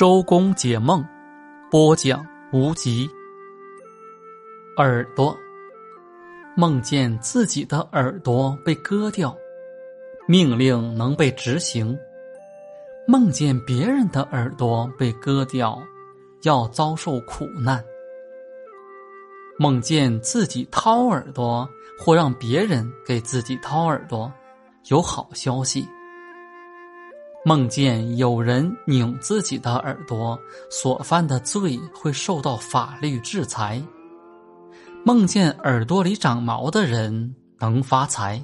周公解梦，播讲无极。耳朵梦见自己的耳朵被割掉，命令能被执行；梦见别人的耳朵被割掉，要遭受苦难；梦见自己掏耳朵，或让别人给自己掏耳朵，有好消息。梦见有人拧自己的耳朵，所犯的罪会受到法律制裁。梦见耳朵里长毛的人能发财。